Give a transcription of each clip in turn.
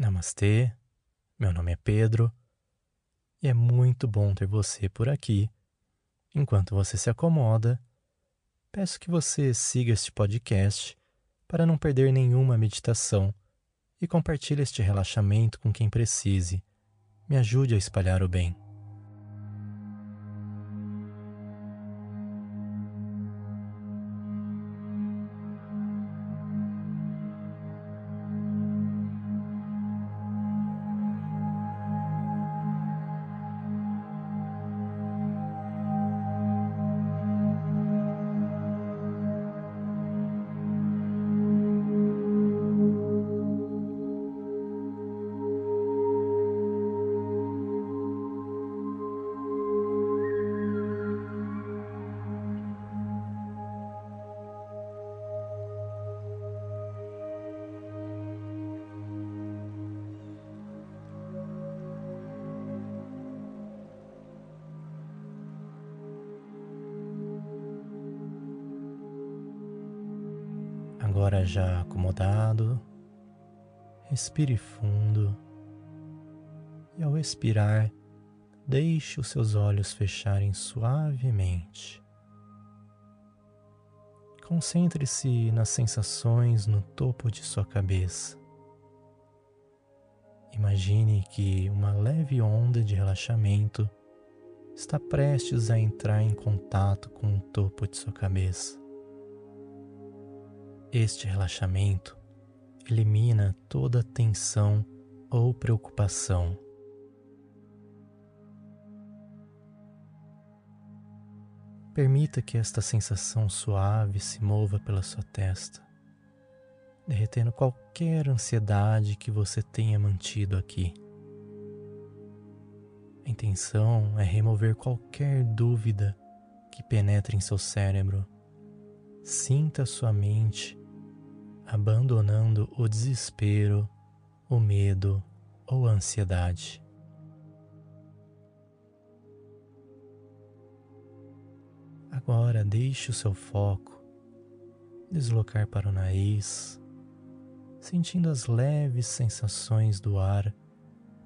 Namastê, meu nome é Pedro e é muito bom ter você por aqui. Enquanto você se acomoda, peço que você siga este podcast para não perder nenhuma meditação e compartilhe este relaxamento com quem precise. Me ajude a espalhar o bem. Já acomodado, respire fundo e ao expirar, deixe os seus olhos fecharem suavemente. Concentre-se nas sensações no topo de sua cabeça. Imagine que uma leve onda de relaxamento está prestes a entrar em contato com o topo de sua cabeça. Este relaxamento elimina toda tensão ou preocupação. Permita que esta sensação suave se mova pela sua testa, derretendo qualquer ansiedade que você tenha mantido aqui. A intenção é remover qualquer dúvida que penetre em seu cérebro. Sinta sua mente abandonando o desespero, o medo ou a ansiedade. Agora deixe o seu foco deslocar para o nariz, sentindo as leves sensações do ar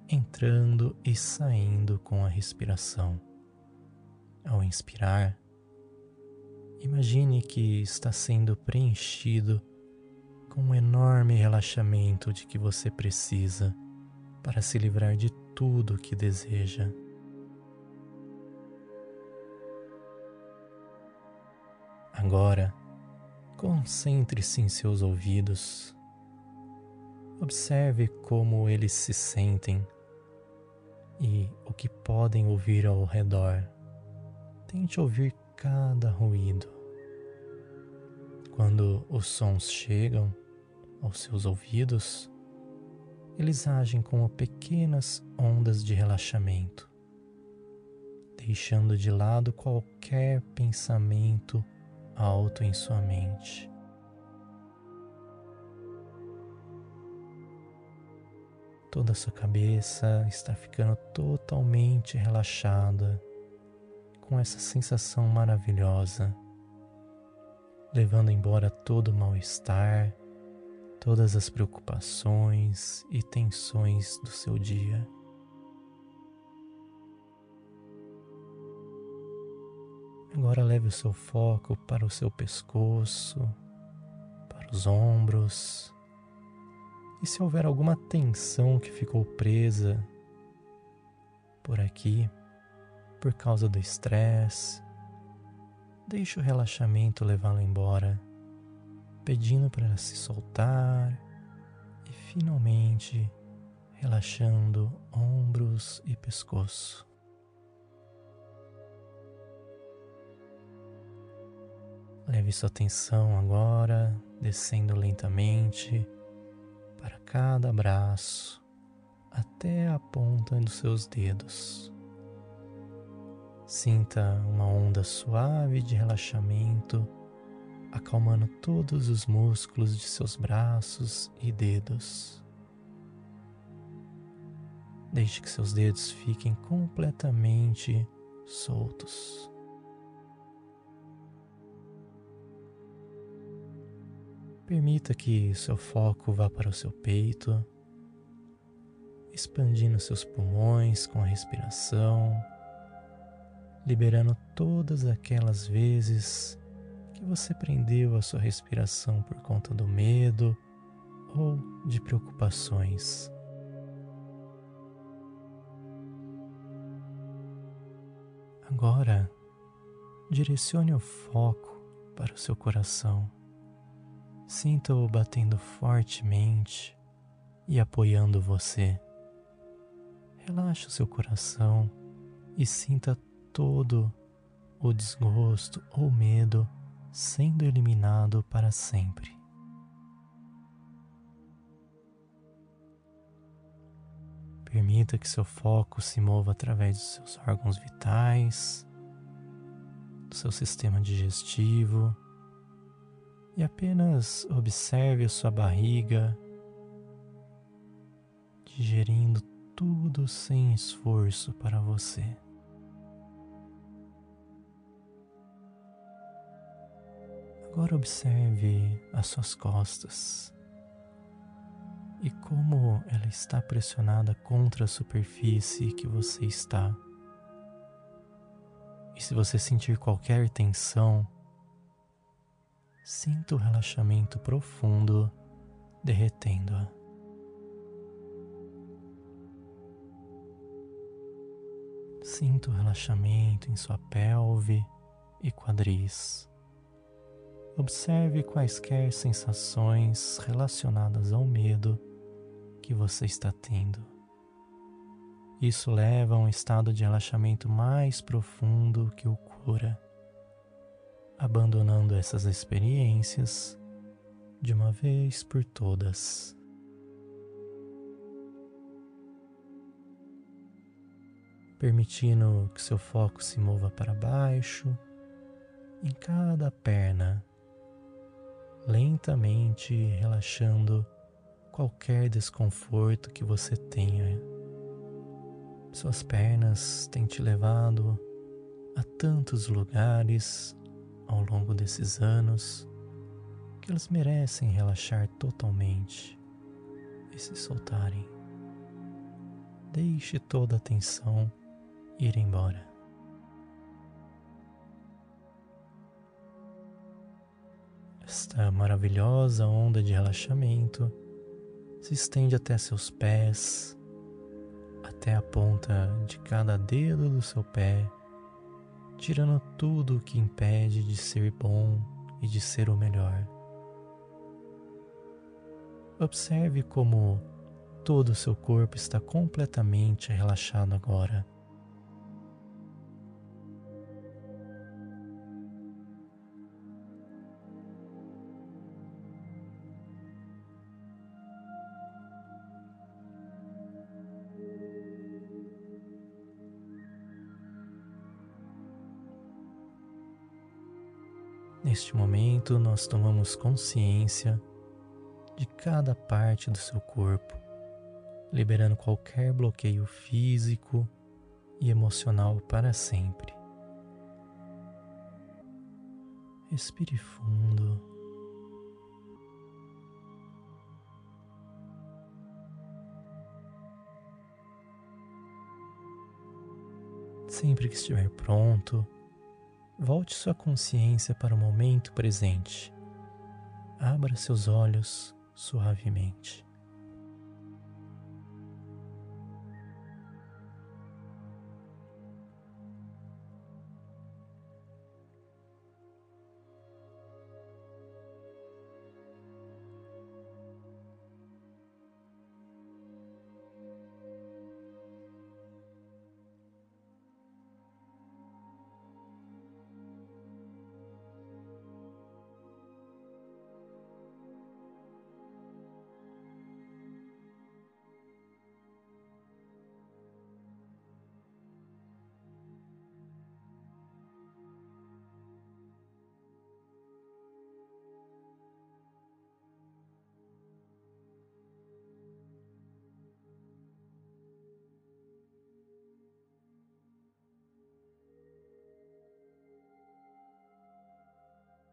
entrando e saindo com a respiração. Ao inspirar, imagine que está sendo preenchido com um enorme relaxamento de que você precisa para se livrar de tudo o que deseja. Agora, concentre-se em seus ouvidos. Observe como eles se sentem e o que podem ouvir ao redor. Tente ouvir cada ruído. Quando os sons chegam, aos seus ouvidos, eles agem como pequenas ondas de relaxamento, deixando de lado qualquer pensamento alto em sua mente. Toda a sua cabeça está ficando totalmente relaxada com essa sensação maravilhosa, levando embora todo o mal-estar todas as preocupações e tensões do seu dia. Agora leve o seu foco para o seu pescoço, para os ombros. E se houver alguma tensão que ficou presa por aqui, por causa do estresse, deixe o relaxamento levá-lo embora pedindo para se soltar e finalmente relaxando ombros e pescoço. Leve sua atenção agora descendo lentamente para cada braço até a ponta dos seus dedos. Sinta uma onda suave de relaxamento acalmando todos os músculos de seus braços e dedos. Deixe que seus dedos fiquem completamente soltos. Permita que seu foco vá para o seu peito, expandindo seus pulmões com a respiração, liberando todas aquelas vezes que você prendeu a sua respiração por conta do medo ou de preocupações. Agora, direcione o foco para o seu coração. Sinta-o batendo fortemente e apoiando você. Relaxe o seu coração e sinta todo o desgosto ou medo sendo eliminado para sempre. Permita que seu foco se mova através dos seus órgãos vitais, do seu sistema digestivo e apenas observe a sua barriga digerindo tudo sem esforço para você. Agora observe as suas costas e como ela está pressionada contra a superfície que você está. E se você sentir qualquer tensão, sinta o relaxamento profundo derretendo-a. Sinta o relaxamento em sua pelve e quadris. Observe quaisquer sensações relacionadas ao medo que você está tendo. Isso leva a um estado de relaxamento mais profundo que o cura, abandonando essas experiências de uma vez por todas. Permitindo que seu foco se mova para baixo, em cada perna, lentamente relaxando qualquer desconforto que você tenha. Suas pernas têm te levado a tantos lugares ao longo desses anos que elas merecem relaxar totalmente e se soltarem. Deixe toda a tensão ir embora. Esta maravilhosa onda de relaxamento se estende até seus pés, até a ponta de cada dedo do seu pé, tirando tudo o que impede de ser bom e de ser o melhor. Observe como todo o seu corpo está completamente relaxado agora. Neste momento, nós tomamos consciência de cada parte do seu corpo, liberando qualquer bloqueio físico e emocional para sempre. Respire fundo. Sempre que estiver pronto, Volte sua consciência para o momento presente. Abra seus olhos suavemente.